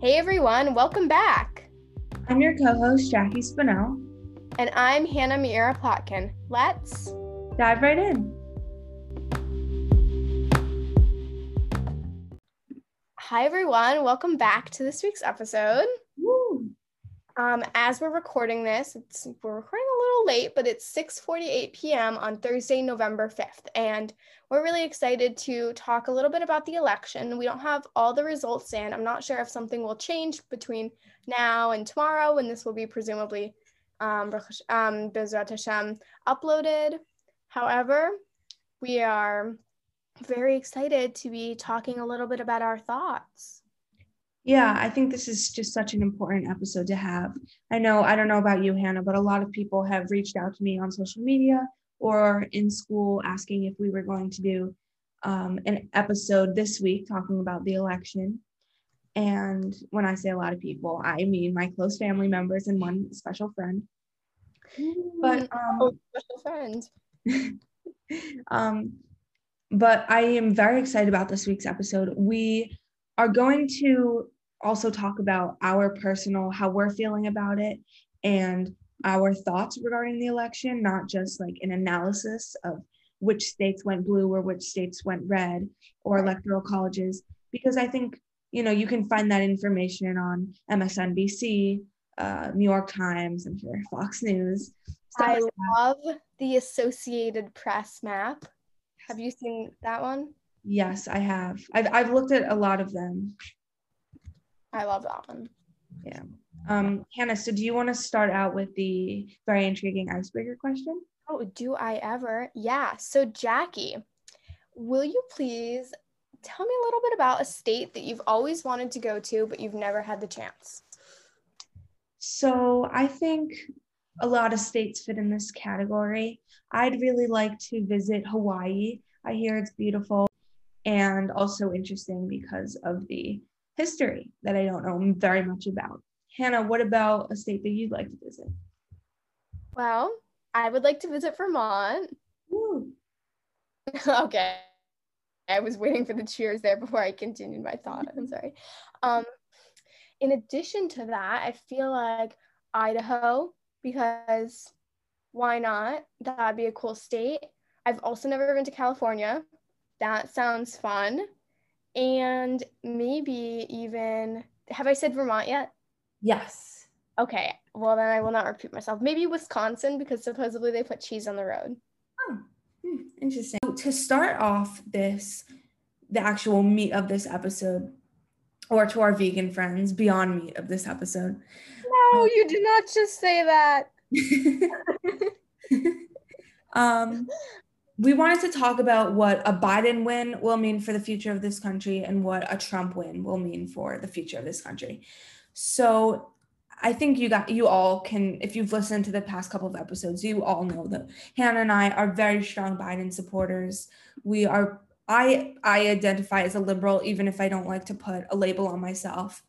Hey everyone, welcome back. I'm your co host, Jackie Spinell. And I'm Hannah Miera Plotkin. Let's dive right in. Hi everyone, welcome back to this week's episode. Woo. Um, as we're recording this, it's we're recording little late, but it's 6:48 p.m. on Thursday, November 5th, and we're really excited to talk a little bit about the election. We don't have all the results in. I'm not sure if something will change between now and tomorrow when this will be presumably um, um, Hashem, uploaded. However, we are very excited to be talking a little bit about our thoughts. Yeah, I think this is just such an important episode to have. I know, I don't know about you, Hannah, but a lot of people have reached out to me on social media or in school asking if we were going to do um, an episode this week talking about the election. And when I say a lot of people, I mean my close family members and one special friend. But um, oh, special friend. um, but I am very excited about this week's episode. We are going to also talk about our personal, how we're feeling about it, and our thoughts regarding the election, not just like an analysis of which states went blue or which states went red or electoral colleges, because I think, you know, you can find that information on MSNBC, uh, New York Times, I'm sure Fox News. I like love the Associated Press map. Have you seen that one? Yes, I have. I've, I've looked at a lot of them. I love that one. Yeah. Um, Hannah, so do you want to start out with the very intriguing icebreaker question? Oh, do I ever? Yeah. So, Jackie, will you please tell me a little bit about a state that you've always wanted to go to, but you've never had the chance? So, I think a lot of states fit in this category. I'd really like to visit Hawaii. I hear it's beautiful and also interesting because of the history that I don't know very much about. Hannah, what about a state that you'd like to visit? Well, I would like to visit Vermont. okay. I was waiting for the cheers there before I continued my thought. I'm sorry. Um, in addition to that, I feel like Idaho, because why not? That'd be a cool state. I've also never been to California. That sounds fun. And maybe even, have I said Vermont yet? Yes. Okay. Well, then I will not repeat myself. Maybe Wisconsin because supposedly they put cheese on the road. Oh, hmm, interesting. To start off this, the actual meat of this episode, or to our vegan friends, beyond meat of this episode. No, um, you did not just say that. um, we wanted to talk about what a Biden win will mean for the future of this country and what a Trump win will mean for the future of this country. So I think you got you all can if you've listened to the past couple of episodes, you all know that Hannah and I are very strong Biden supporters. We are I I identify as a liberal even if I don't like to put a label on myself.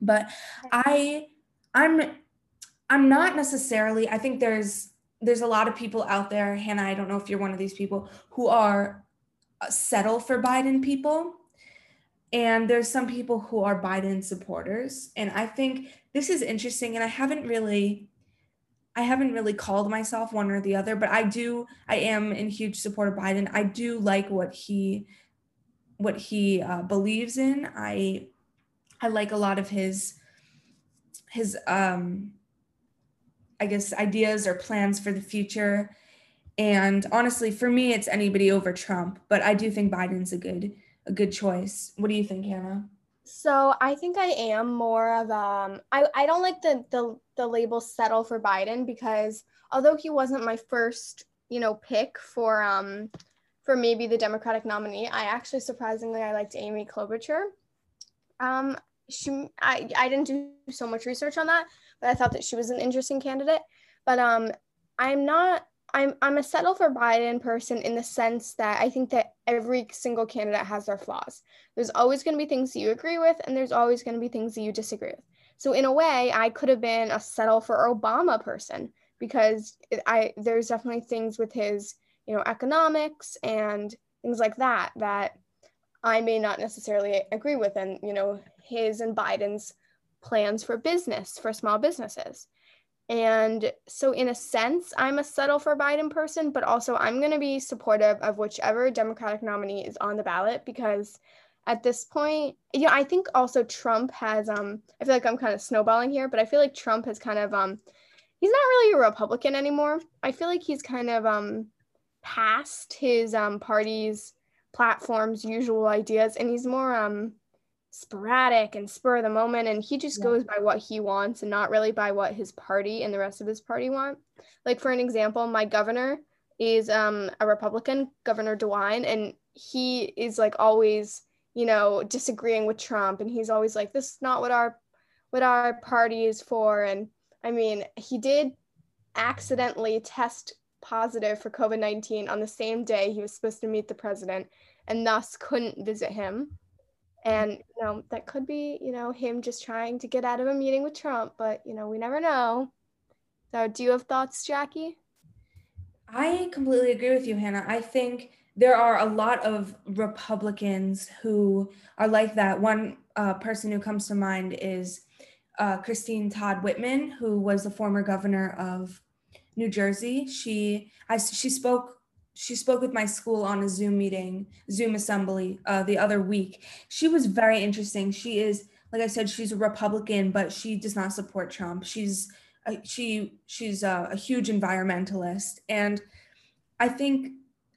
But I I'm I'm not necessarily I think there's there's a lot of people out there, Hannah, I don't know if you're one of these people who are uh, settle for Biden people and there's some people who are Biden supporters. And I think this is interesting. And I haven't really, I haven't really called myself one or the other, but I do, I am in huge support of Biden. I do like what he, what he uh, believes in. I, I like a lot of his, his, um, I guess, ideas or plans for the future. And honestly, for me, it's anybody over Trump, but I do think Biden's a good a good choice. What do you think, Hannah? So I think I am more of um I, I don't like the, the the label settle for Biden because although he wasn't my first, you know, pick for um for maybe the Democratic nominee, I actually surprisingly I liked Amy Klobuchar. Um she I, I didn't do so much research on that, but I thought that she was an interesting candidate. But um I'm not I'm I'm a settle for Biden person in the sense that I think that every single candidate has their flaws. There's always going to be things that you agree with, and there's always going to be things that you disagree with. So in a way, I could have been a settle for Obama person because I there's definitely things with his you know economics and things like that that I may not necessarily agree with, and you know, his and Biden's plans for business for small businesses. And so, in a sense, I'm a settle for Biden person, but also I'm going to be supportive of whichever Democratic nominee is on the ballot because at this point, you know, I think also Trump has, um, I feel like I'm kind of snowballing here, but I feel like Trump has kind of, um, he's not really a Republican anymore. I feel like he's kind of, um, past his, um, party's platform's usual ideas and he's more, um, sporadic and spur of the moment and he just yeah. goes by what he wants and not really by what his party and the rest of his party want like for an example my governor is um a republican governor dewine and he is like always you know disagreeing with trump and he's always like this is not what our what our party is for and i mean he did accidentally test positive for covid-19 on the same day he was supposed to meet the president and thus couldn't visit him and you know that could be you know him just trying to get out of a meeting with trump but you know we never know. So do you have thoughts jackie? I completely agree with you hannah. I think there are a lot of republicans who are like that. One uh, person who comes to mind is uh, christine todd whitman who was the former governor of new jersey. She I, she spoke she spoke with my school on a Zoom meeting, Zoom assembly uh, the other week. She was very interesting. She is, like I said, she's a Republican, but she does not support Trump. She's a, she she's a, a huge environmentalist, and I think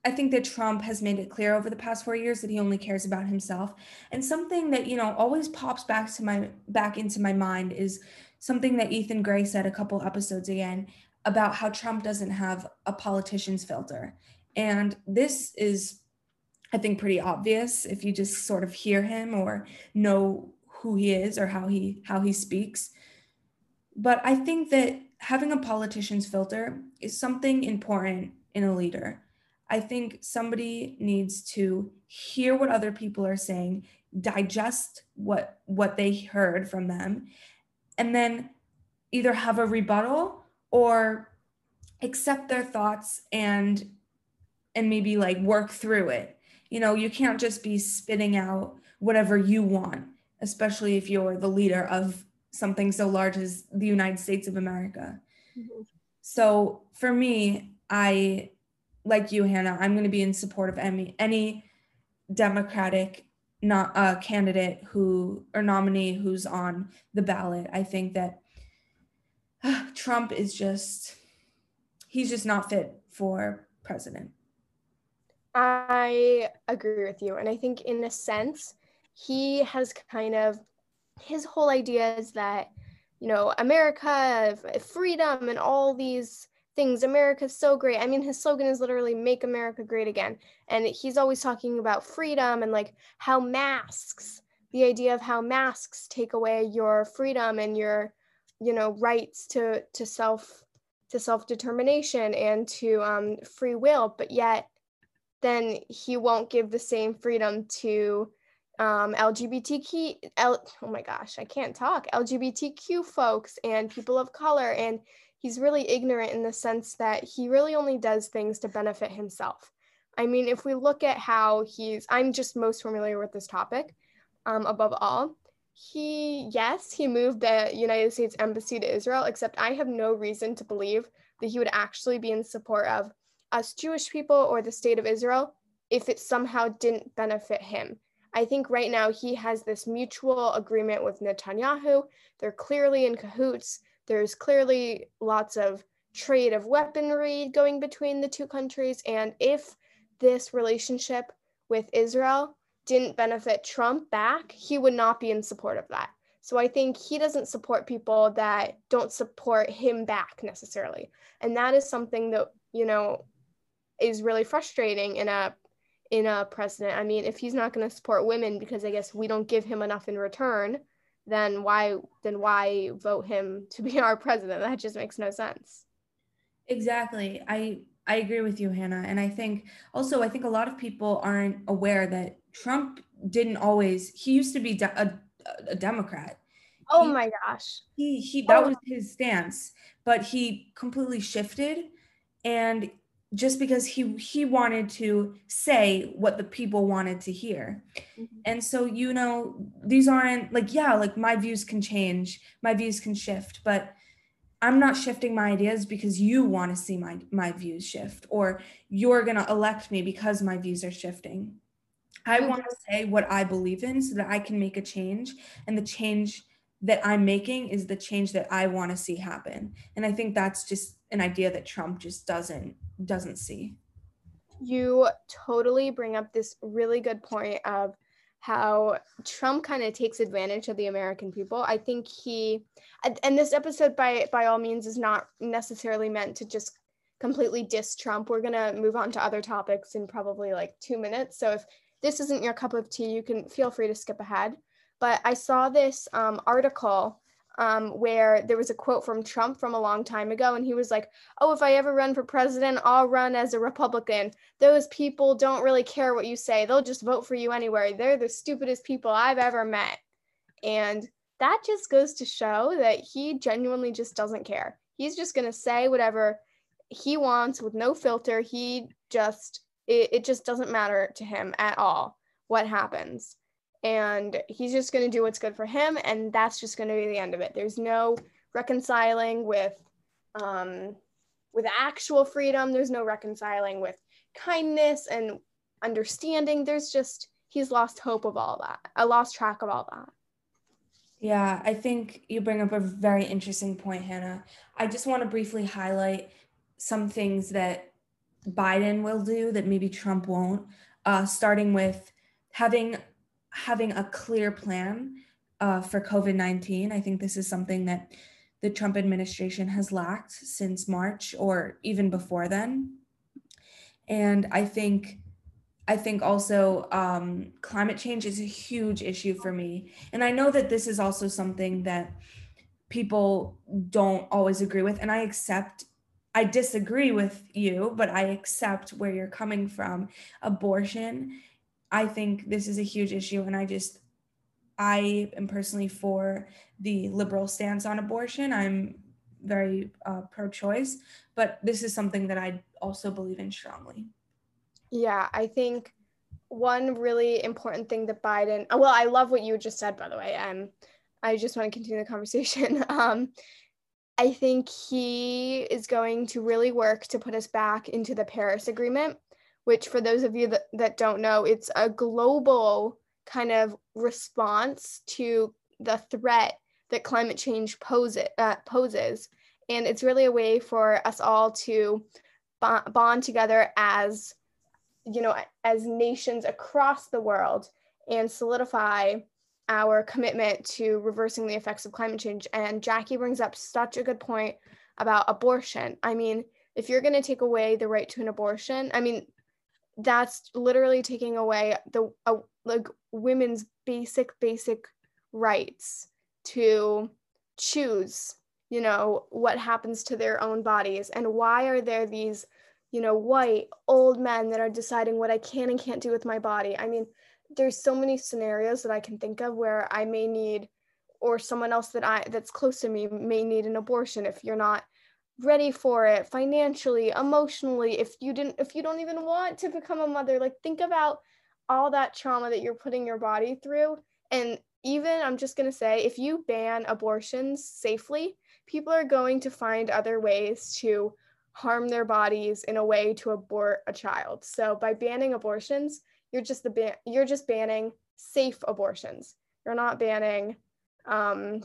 I think that Trump has made it clear over the past four years that he only cares about himself. And something that you know always pops back to my back into my mind is something that Ethan Gray said a couple episodes again about how Trump doesn't have a politician's filter. And this is, I think, pretty obvious if you just sort of hear him or know who he is or how he how he speaks. But I think that having a politician's filter is something important in a leader. I think somebody needs to hear what other people are saying, digest what what they heard from them, and then either have a rebuttal or accept their thoughts and and maybe like work through it. You know, you can't just be spitting out whatever you want, especially if you're the leader of something so large as the United States of America. Mm-hmm. So for me, I like you, Hannah, I'm going to be in support of any any Democratic not uh, candidate who or nominee who's on the ballot. I think that uh, Trump is just he's just not fit for president. I agree with you. And I think, in a sense, he has kind of his whole idea is that, you know, America, freedom, and all these things. America's so great. I mean, his slogan is literally make America great again. And he's always talking about freedom and like how masks, the idea of how masks take away your freedom and your, you know, rights to, to self to self-determination and to um, free will but yet then he won't give the same freedom to um, LGBTQ, L, oh my gosh, I can't talk, LGBTQ folks and people of color. And he's really ignorant in the sense that he really only does things to benefit himself. I mean, if we look at how he's, I'm just most familiar with this topic um, above all. He, yes, he moved the United States Embassy to Israel, except I have no reason to believe that he would actually be in support of us Jewish people or the state of Israel if it somehow didn't benefit him. I think right now he has this mutual agreement with Netanyahu. They're clearly in cahoots. There's clearly lots of trade of weaponry going between the two countries. And if this relationship with Israel didn't benefit Trump back, he would not be in support of that. So I think he doesn't support people that don't support him back necessarily. And that is something that, you know, is really frustrating in a in a president. I mean, if he's not going to support women because I guess we don't give him enough in return, then why then why vote him to be our president? That just makes no sense. Exactly. I I agree with you, Hannah. And I think also I think a lot of people aren't aware that Trump didn't always he used to be de- a, a Democrat. Oh he, my gosh. He he oh that oh. was his stance, but he completely shifted and just because he he wanted to say what the people wanted to hear mm-hmm. and so you know these aren't like yeah like my views can change my views can shift but i'm not shifting my ideas because you want to see my my views shift or you're going to elect me because my views are shifting i mm-hmm. want to say what i believe in so that i can make a change and the change that i'm making is the change that i want to see happen and i think that's just an idea that trump just doesn't doesn't see. You totally bring up this really good point of how Trump kind of takes advantage of the American people. I think he and this episode by by all means is not necessarily meant to just completely diss Trump. We're to move on to other topics in probably like 2 minutes. So if this isn't your cup of tea, you can feel free to skip ahead. But I saw this um, article um, where there was a quote from Trump from a long time ago, and he was like, Oh, if I ever run for president, I'll run as a Republican. Those people don't really care what you say, they'll just vote for you anyway. They're the stupidest people I've ever met. And that just goes to show that he genuinely just doesn't care. He's just going to say whatever he wants with no filter. He just, it, it just doesn't matter to him at all what happens and he's just going to do what's good for him and that's just going to be the end of it. There's no reconciling with um with actual freedom. There's no reconciling with kindness and understanding. There's just he's lost hope of all that i lost track of all that. Yeah i think you bring up a very interesting point hannah. I just want to briefly highlight some things that biden will do that maybe trump won't. Uh, starting with having having a clear plan uh, for COVID 19. I think this is something that the Trump administration has lacked since March or even before then. And I think. I think also um, climate change is a huge issue for me. And I know that this is also something that people don't always agree with. And I accept, I disagree with you, but I accept where you're coming from. Abortion I think this is a huge issue. And I just, I am personally for the liberal stance on abortion. I'm very uh, pro choice, but this is something that I also believe in strongly. Yeah, I think one really important thing that Biden, uh, well, I love what you just said, by the way. Um, I just want to continue the conversation. Um, I think he is going to really work to put us back into the Paris Agreement which for those of you that, that don't know, it's a global kind of response to the threat that climate change pose uh, poses. And it's really a way for us all to bond together as, you know, as nations across the world and solidify our commitment to reversing the effects of climate change. And Jackie brings up such a good point about abortion. I mean, if you're going to take away the right to an abortion, I mean, that's literally taking away the uh, like women's basic basic rights to choose you know what happens to their own bodies. And why are there these you know white old men that are deciding what i can and can't do with my body? I mean there's so many scenarios that i can think of where i may need or someone else that i that's close to me may need an abortion if you're not ready for it financially emotionally if you didn't if you don't even want to become a mother like think about all that trauma that you're putting your body through. And even i'm just going to say if you ban abortions safely people are going to find other ways to harm their bodies in a way to abort a child. So by banning abortions you're just the ban- you're just banning safe abortions. You're not banning um,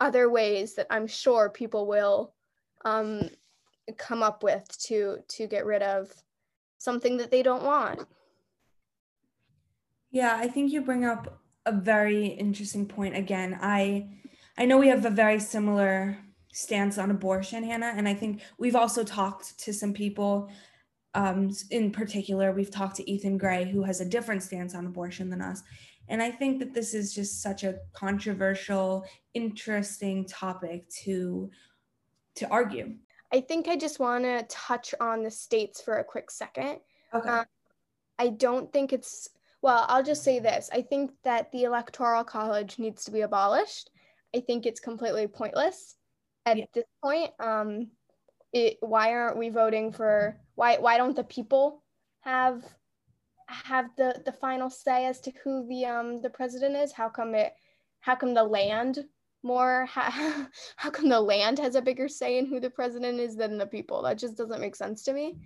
other ways that i'm sure people will um, come up with to to get rid of something that they don't want. Yeah, I think you bring up a very interesting point again. I I know we have a very similar stance on abortion, Hannah, and I think we've also talked to some people um, in particular, we've talked to Ethan Gray, who has a different stance on abortion than us. And I think that this is just such a controversial, interesting topic to to argue. I think I just want to touch on the states for a quick second. Okay. Um, I don't think it's, well, I'll just say this. I think that the Electoral College needs to be abolished. I think it's completely pointless at yeah. this point. Um, it, why aren't we voting for why why don't the people have have the the final say as to who the um the president is? How come it how come the land more how, how come the land has a bigger say in who the president is than the people? That just doesn't make sense to me.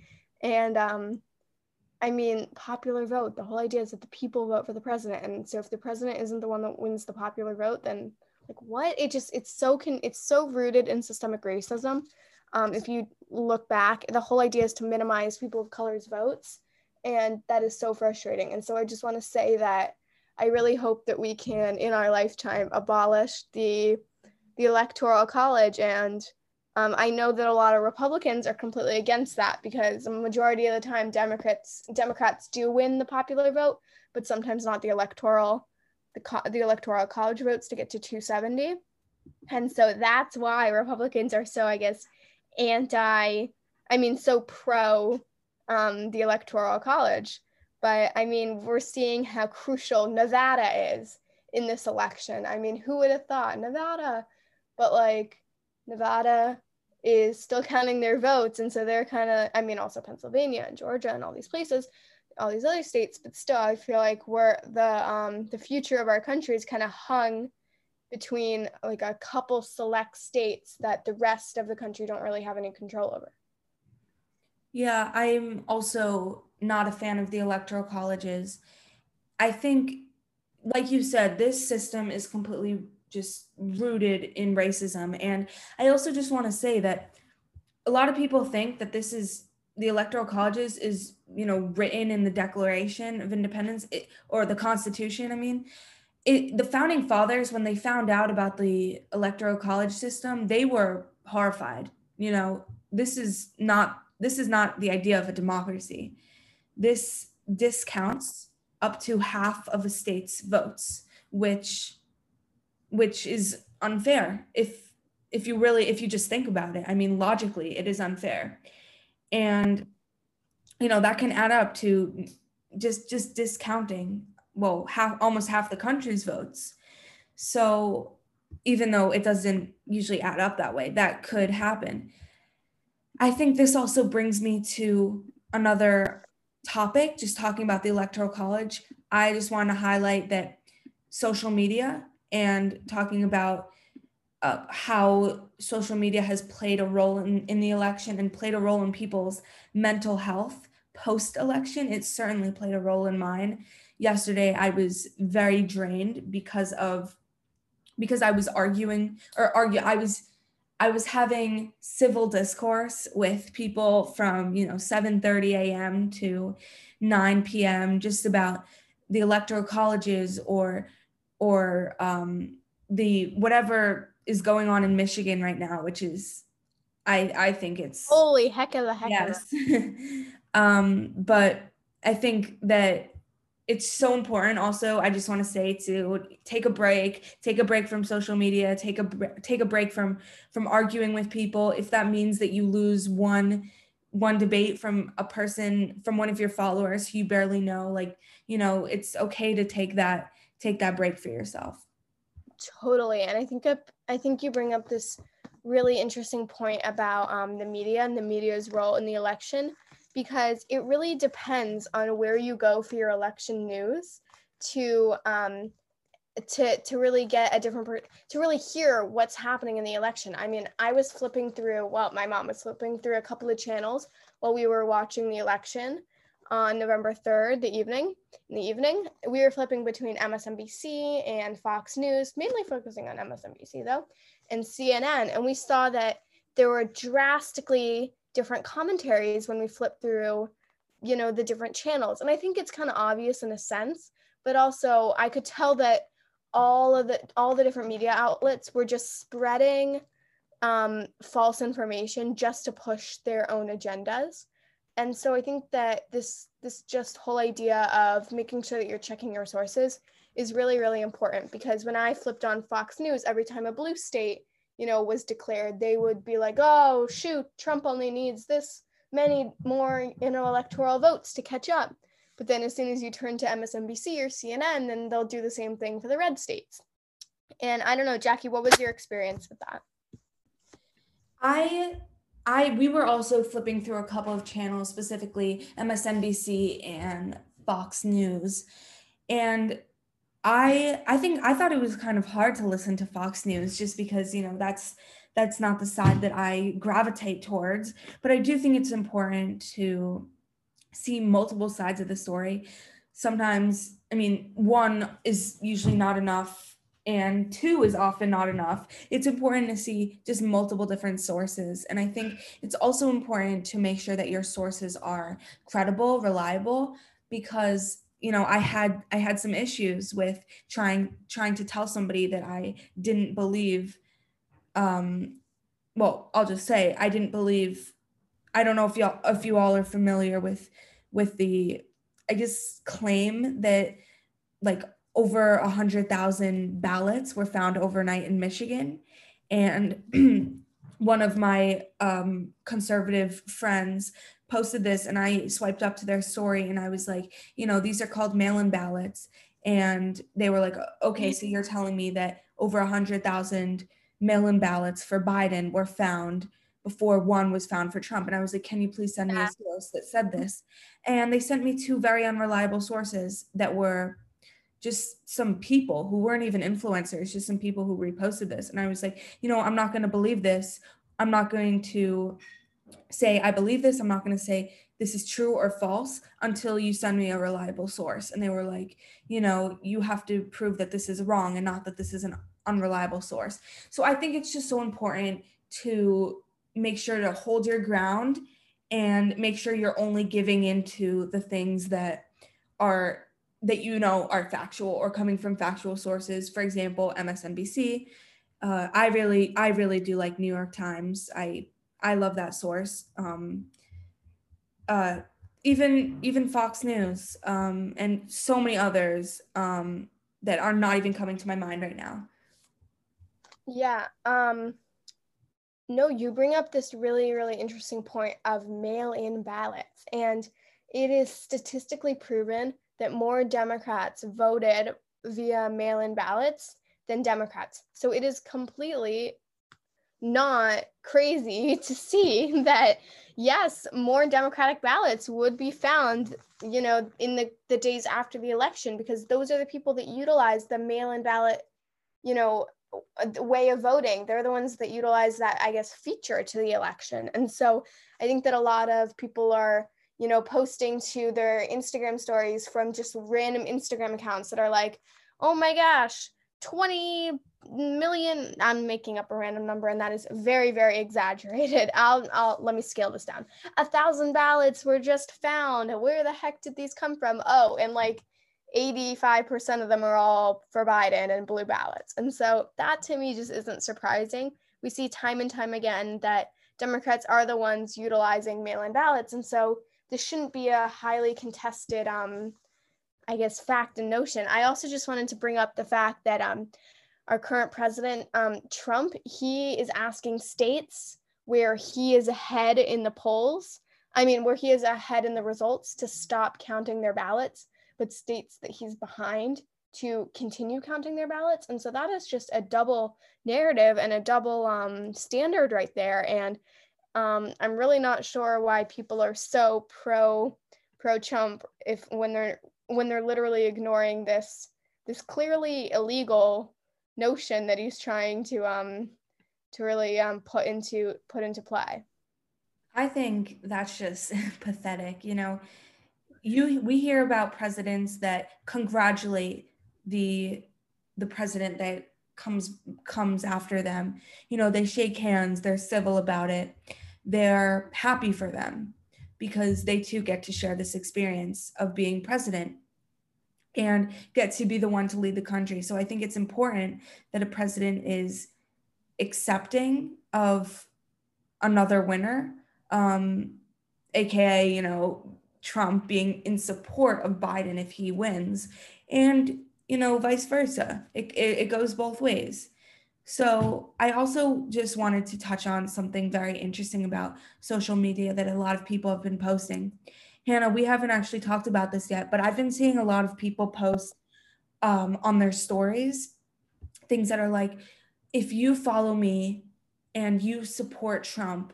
And um I mean, popular vote. The whole idea is that the people vote for the president, and so if the president isn't the one that wins the popular vote, then like what? It just it's so can it's so rooted in systemic racism. Um, if you look back, the whole idea is to minimize people of color's votes, and that is so frustrating. And so I just want to say that I really hope that we can, in our lifetime, abolish the the electoral college and um, I know that a lot of Republicans are completely against that because the majority of the time Democrats Democrats do win the popular vote, but sometimes not the electoral the, co- the electoral college votes to get to 270. And so that's why Republicans are so I guess anti I mean so pro um, the electoral college. But I mean, we're seeing how crucial Nevada is in this election. I mean, who would have thought Nevada? But like Nevada is still counting their votes. And so they're kind of, I mean, also Pennsylvania and Georgia and all these places, all these other states, but still, I feel like we're the, um, the future of our country is kind of hung between like a couple select states that the rest of the country don't really have any control over. Yeah, I'm also not a fan of the electoral colleges. I think, like you said, this system is completely just rooted in racism. And I also just want to say that a lot of people think that this is the electoral colleges is you know written in the declaration of independence it, or the constitution i mean it, the founding fathers when they found out about the electoral college system they were horrified you know this is not this is not the idea of a democracy this discounts up to half of a state's votes which which is unfair if if you really if you just think about it. I mean logically it is unfair. And you know that can add up to just just discounting well half almost half the country's votes. So even though it doesn't usually add up that way that could happen. I think this also brings me to another topic just talking about the electoral college i just want to highlight that social media and talking about uh, how social media has played a role in, in the election and played a role in people's mental health post election. It certainly played a role in mine. Yesterday, I was very drained because of because I was arguing or argue I was I was having civil discourse with people from, you know, 7:30 a.m. to 9 p.m. just about the electoral colleges or or um, the whatever is going on in Michigan right now, which is, I I think it's holy heck of a heck. Yes, um, but I think that it's so important. Also, I just want to say to take a break, take a break from social media, take a take a break from from arguing with people. If that means that you lose one one debate from a person from one of your followers who you barely know, like you know, it's okay to take that take that break for yourself. Totally. And I think I think you bring up this really interesting point about um, the media and the media's role in the election because it really depends on where you go for your election news to um, to to really get a different to really hear what's happening in the election. I mean, I was flipping through. Well, my mom was flipping through a couple of channels while we were watching the election, on November 3rd, the evening. In the evening, we were flipping between MSNBC and Fox News, mainly focusing on MSNBC though, and CNN. And we saw that there were drastically different commentaries when we flip through, you know, the different channels. And I think it's kind of obvious in a sense, but also I could tell that all of the all the different media outlets were just spreading um, false information just to push their own agendas and so i think that this this just whole idea of making sure that you're checking your sources is really really important because when i flipped on fox news every time a blue state you know was declared they would be like oh shoot trump only needs this many more you know electoral votes to catch up. But then as soon as you turn to msnbc or cnn then they'll do the same thing for the red states. And i don't know jackie what was your experience with that? I I we were also flipping through a couple of channels, specifically MSNBC and Fox News, and I I think I thought it was kind of hard to listen to Fox News just because you know that's that's not the side that I gravitate towards, but I do think it's important to see multiple sides of the story. Sometimes, I mean, one is usually not enough and two is often not enough. It's important to see just multiple different sources. And I think it's also important to make sure that your sources are credible, reliable, because you know i had i had some issues with trying trying to tell somebody that i didn't believe um well i'll just say i didn't believe i don't know if y'all if you all are familiar with with the i guess claim that like over a hundred thousand ballots were found overnight in michigan. And one of my um, conservative friends posted this and I swiped up to their story and I was like, you know, these are called mail-in ballots. And they were like, okay, so you're telling me that over a hundred thousand mail-in ballots for Biden were found before one was found for Trump. And I was like, can you please send me a source that said this? And they sent me two very unreliable sources that were just some people who weren't even influencers, just some people who reposted this. And I was like, you know, I'm not going to believe this. I'm not going to say, I believe this. I'm not going to say this is true or false until you send me a reliable source. And they were like, you know, you have to prove that this is wrong and not that this is an unreliable source. So I think it's just so important to make sure to hold your ground and make sure you're only giving into the things that are that you know are factual or coming from factual sources for example msnbc uh, i really i really do like new york times i I love that source. Um, uh, even even Fox News um, and so many others um, that are not even coming to my mind right now. Yeah. Um, no, you bring up this really really interesting point of mail-in ballots, and it is statistically proven that more Democrats voted via mail-in ballots than Democrats. So it is completely not crazy to see that yes more democratic ballots would be found you know in the, the days after the election because those are the people that utilize the mail-in ballot you know way of voting. They're the ones that utilize that i guess feature to the election. And so i think that a lot of people are you know posting to their instagram stories from just random instagram accounts that are like oh my gosh 20 million i'm making up a random number and that is very very exaggerated. I'll i'll let me scale this down. A thousand ballots were just found. Where the heck did these come from? Oh and like 85% of them are all for biden and blue ballots. And so that to me just isn't surprising. We see time and time again that democrats are the ones utilizing mail-in ballots and so this shouldn't be a highly contested um I guess, fact and notion. I also just wanted to bring up the fact that um, our current president, um, Trump, he is asking states where he is ahead in the polls, I mean, where he is ahead in the results to stop counting their ballots, but states that he's behind to continue counting their ballots. And so that is just a double narrative and a double um, standard right there. And um, I'm really not sure why people are so pro pro Trump if when they're when they're literally ignoring this this clearly illegal notion that he's trying to um to really um put into put into play. I think that's just pathetic you know. You we hear about presidents that congratulate the the president that comes comes after them. You know they shake hands they're civil about it. They're happy for them because they too get to share this experience of being president and get to be the one to lead the country. So I think it's important that a president is accepting of another winner, um, aka, you know, Trump being in support of Biden if he wins, and you know, vice versa. It, it, it goes both ways. So I also just wanted to touch on something very interesting about social media that a lot of people have been posting. Hannah, we haven't actually talked about this yet, but I've been seeing a lot of people post um, on their stories things that are like, if you follow me and you support Trump,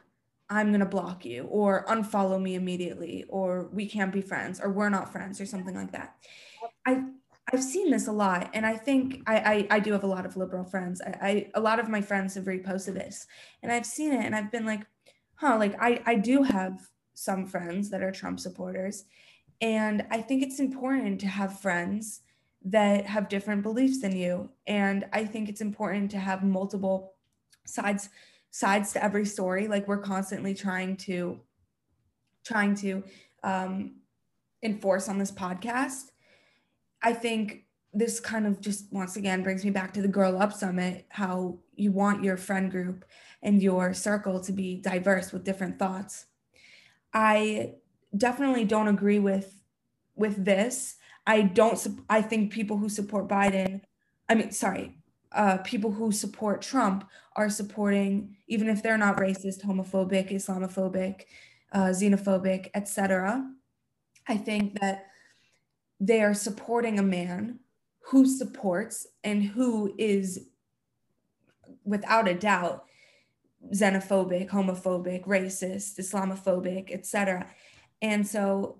I'm going to block you or unfollow me immediately or we can't be friends or we're not friends or something like that. I I've seen this a lot and I think I I, I do have a lot of liberal friends. I, I a lot of my friends have reposted this and I've seen it and I've been like, huh, like I I do have some friends that are Trump supporters and I think it's important to have friends that have different beliefs than you and I think it's important to have multiple sides sides to every story like we're constantly trying to trying to um, enforce on this podcast i think this kind of just once again brings me back to the girl up summit how you want your friend group and your circle to be diverse with different thoughts i definitely don't agree with with this i don't i think people who support biden i mean sorry uh, people who support Trump are supporting, even if they're not racist, homophobic, Islamophobic, uh, xenophobic, etc. I think that they are supporting a man who supports and who is, without a doubt, xenophobic, homophobic, racist, Islamophobic, etc. And so,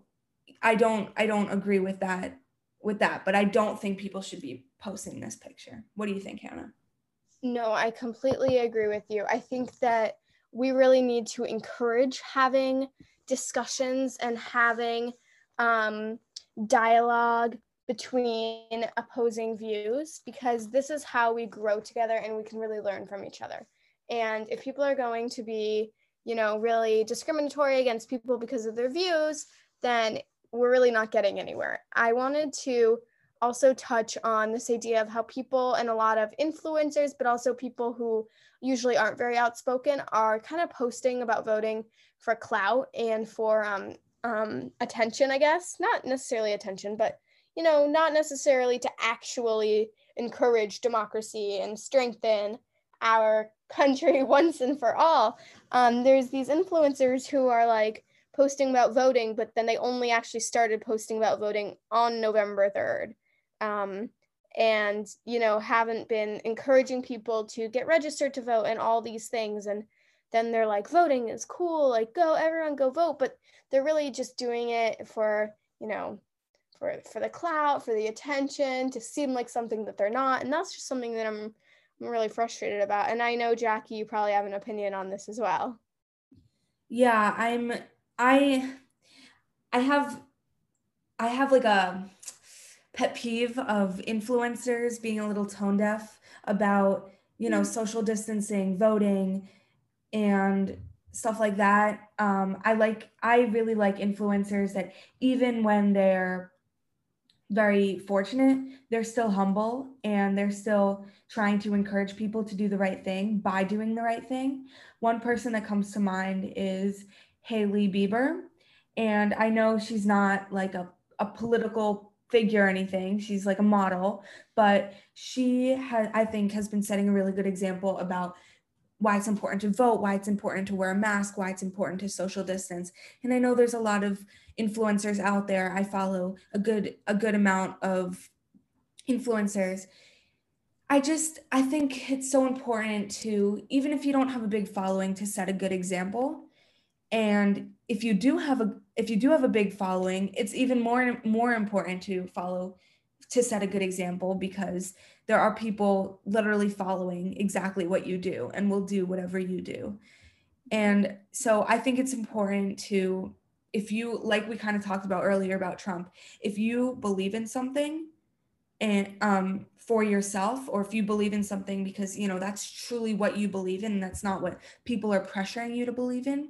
I don't, I don't agree with that, with that. But I don't think people should be posting this picture. What do you think, Hannah? No, I completely agree with you. I think that we really need to encourage having discussions and having um, dialogue between opposing views because this is how we grow together and we can really learn from each other. And if people are going to be, you know, really discriminatory against people because of their views, then we're really not getting anywhere. I wanted to also touch on this idea of how people and a lot of influencers, but also people who usually aren't very outspoken, are kind of posting about voting for clout and for um, um, attention, I guess. Not necessarily attention, but you know, not necessarily to actually encourage democracy and strengthen our country once and for all. Um, there's these influencers who are like posting about voting, but then they only actually started posting about voting on November 3rd um, and you know haven't been encouraging people to get registered to vote and all these things and then they're like voting is cool like go everyone go vote but they're really just doing it for you know for for the clout for the attention to seem like something that they're not. And that's just something that i'm i'm really frustrated about. And i know jackie you probably have an opinion on this as well. Yeah i'm i i have i have like a pet peeve of influencers being a little tone deaf about you know mm-hmm. social distancing voting and stuff like that um, i like i really like influencers that even when they're very fortunate they're still humble and they're still trying to encourage people to do the right thing by doing the right thing one person that comes to mind is hailey bieber and i know she's not like a, a political figure or anything. She's like a model, but she has, I think, has been setting a really good example about why it's important to vote, why it's important to wear a mask, why it's important to social distance. And I know there's a lot of influencers out there. I follow a good a good amount of influencers. I just I think it's so important to even if you don't have a big following to set a good example. And if you do have a if you do have a big following, it's even more more important to follow to set a good example because there are people literally following exactly what you do and will do whatever you do. And so I think it's important to if you like we kind of talked about earlier about Trump, if you believe in something and um for yourself or if you believe in something because you know that's truly what you believe in and that's not what people are pressuring you to believe in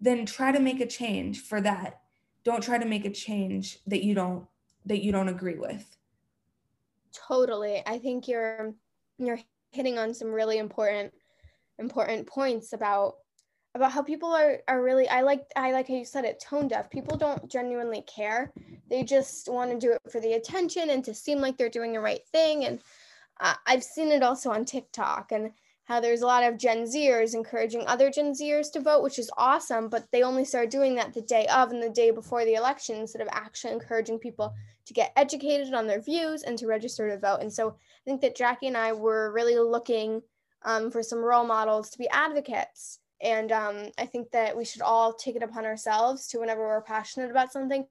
then try to make a change for that don't try to make a change that you don't that you don't agree with totally. I think you're you're hitting on some really important important points about about how people are are really i like i like how you said it tone deaf. People don't genuinely care. They just want to do it for the attention and to seem like they're doing the right thing. And uh, i've seen it also on tiktok. And how there's a lot of Gen Zers encouraging other Gen Zers to vote, which is awesome, but they only started doing that the day of and the day before the election instead of actually encouraging people to get educated on their views and to register to vote. And so I think that Jackie and I were really looking um, for some role models to be advocates And um, I think that we should all take it upon ourselves to, whenever we're passionate about something,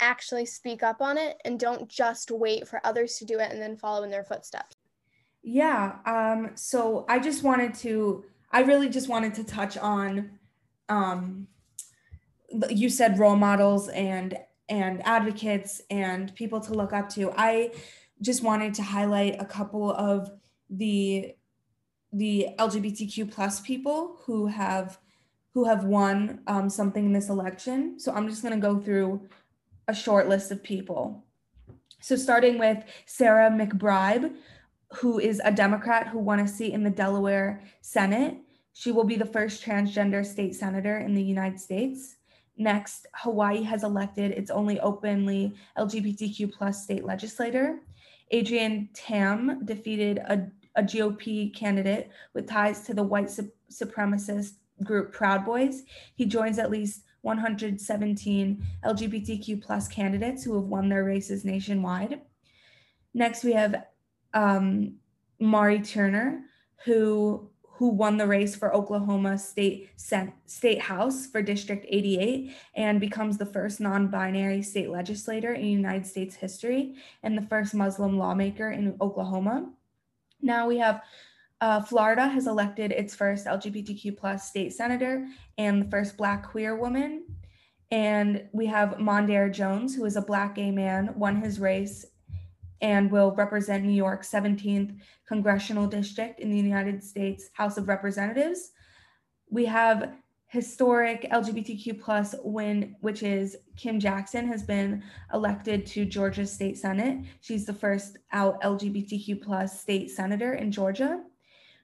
actually speak up on it and don't just wait for others to do it and then follow in their footsteps. Yeah. Um, so I just wanted to, I really just wanted to touch on, um, you said role models and and advocates and people to look up to. I just wanted to highlight a couple of the the LGBTQ plus people who have who have won um, something in this election. So I'm just going to go through a short list of people. So starting with Sarah McBride, who is a Democrat who won a seat in the Delaware Senate. She will be the first transgender state senator in the United States. Next, Hawaii has elected its only openly LGBTQ plus state legislator. Adrian Tam defeated a, a GOP candidate with ties to the white su- supremacist group Proud Boys. He joins at least 117 LGBTQ plus candidates who have won their races nationwide. Next, we have um, Mauree Turner, who who won the race for Oklahoma State State House for District 88 and becomes the first non-binary state legislator in United States history and the first Muslim lawmaker in Oklahoma. Now we have uh, Florida has elected its first LGBTQ plus state senator and the first Black queer woman. And we have Mondaire Jones, who is a Black gay man, won his race and will represent New York's 17th congressional district in the United States House of Representatives. We have historic LGBTQ plus win, which is Kim Jackson has been elected to Georgia's state senate. She's the first out LGBTQ plus state senator in Georgia.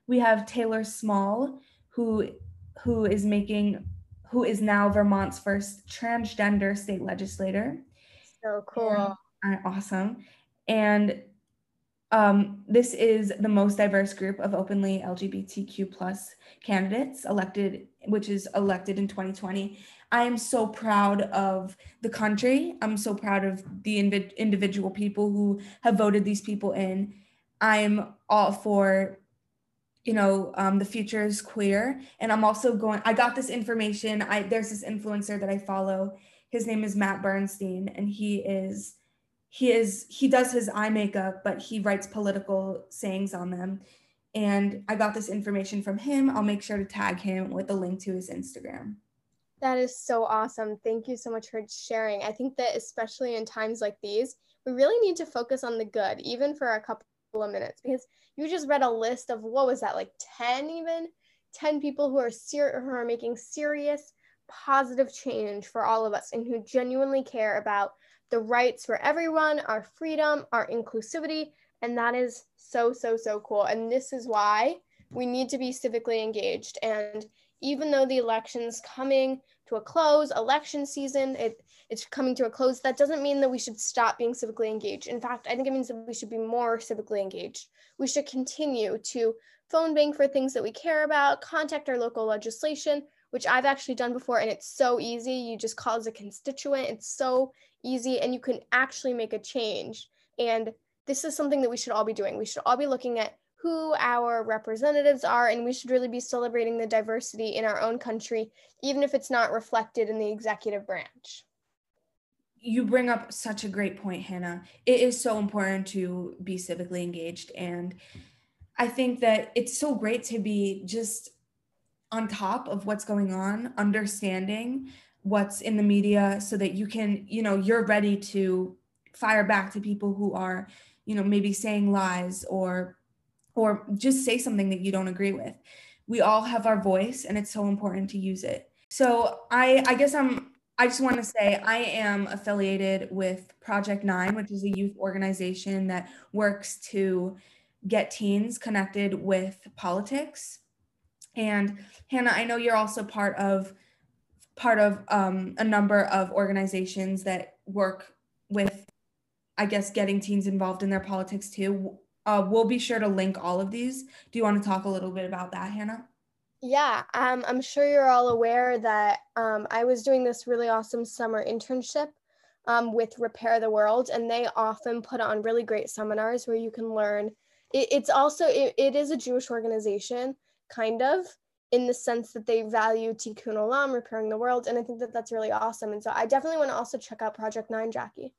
We have Taylor Small, who who is making who is now Vermont's first transgender state legislator. So cool. And, uh, awesome. And um, this is the most diverse group of openly LGBTQ plus candidates elected, which is elected in 2020. I am so proud of the country. I'm so proud of the inv- individual people who have voted these people in. I'm all for, you know, um, the future is queer, and I'm also going. I got this information. I there's this influencer that I follow. His name is Matt Bernstein, and he is he is he does his eye makeup but he writes political sayings on them. And i got this information from him. I'll make sure to tag him with a link to his instagram. That is so awesome. Thank you so much for sharing. I think that especially in times like these we really need to focus on the good even for a couple of minutes because you just read a list of what was that like 10 even? 10 people who are ser- who are making serious positive change for all of us and who genuinely care about the rights for everyone, our freedom, our inclusivity, and that is so, so, so cool. And this is why we need to be civically engaged. And even though the election's coming to a close, election season, it, it's coming to a close, that doesn't mean that we should stop being civically engaged. In fact, I think it means that we should be more civically engaged. We should continue to phone bank for things that we care about, contact our local legislation, which I've actually done before, and it's so easy. You just call as a constituent. It's so easy and you can actually make a change. And this is something that we should all be doing. We should all be looking at who our representatives are, and we should really be celebrating the diversity in our own country, even if it's not reflected in the executive branch. You bring up such a great point, Hannah. It is so important to be civically engaged. And I think that it's so great to be just on top of what's going on, understanding what's in the media so that you can you know you're ready to fire back to people who are you know maybe saying lies or or just say something that you don't agree with. We all have our voice and it's so important to use it. So i i guess i'm i just want to say i am affiliated with project 9 which is a youth organization that works to get teens connected with politics and hannah i know you're also part of part of um, a number of organizations that work with, I guess, getting teens involved in their politics too. Uh, we'll be sure to link all of these. Do you want to talk a little bit about that, Hannah? Yeah, um, I'm sure you're all aware that um, I was doing this really awesome summer internship um, with Repair the World, and they often put on really great seminars where you can learn. It, it's also it, it is a Jewish organization, kind of, in the sense that they value tikkun olam, repairing the world, and I think that that's really awesome. And so I definitely want to also check out Project Nine, Jackie.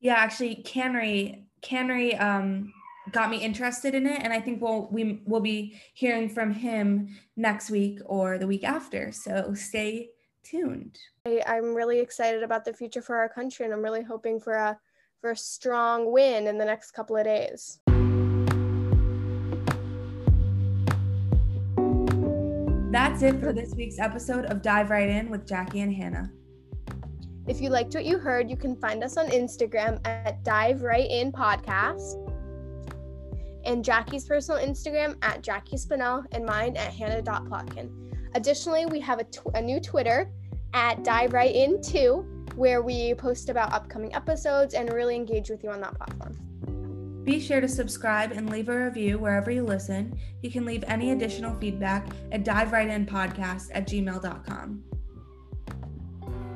Yeah, actually, Canry, Canry um, got me interested in it, and I think we'll we will be hearing from him next week or the week after. So stay tuned. I, I'm really excited about the future for our country, and I'm really hoping for a for a strong win in the next couple of days. That's it for this week's episode of Dive Right In with Jackie and Hannah. If you liked what you heard, you can find us on Instagram at Dive Right In Podcast and Jackie's personal Instagram at Jackie Spinell and mine at Hannah.Plotkin. Additionally, we have a, tw- a new Twitter at Dive Right In 2, where we post about upcoming episodes and really engage with you on that platform. Be sure to subscribe and leave a review wherever you listen. You can leave any additional feedback at dive right in podcast at gmail.com.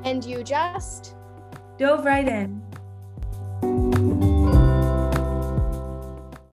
And you just dove right in.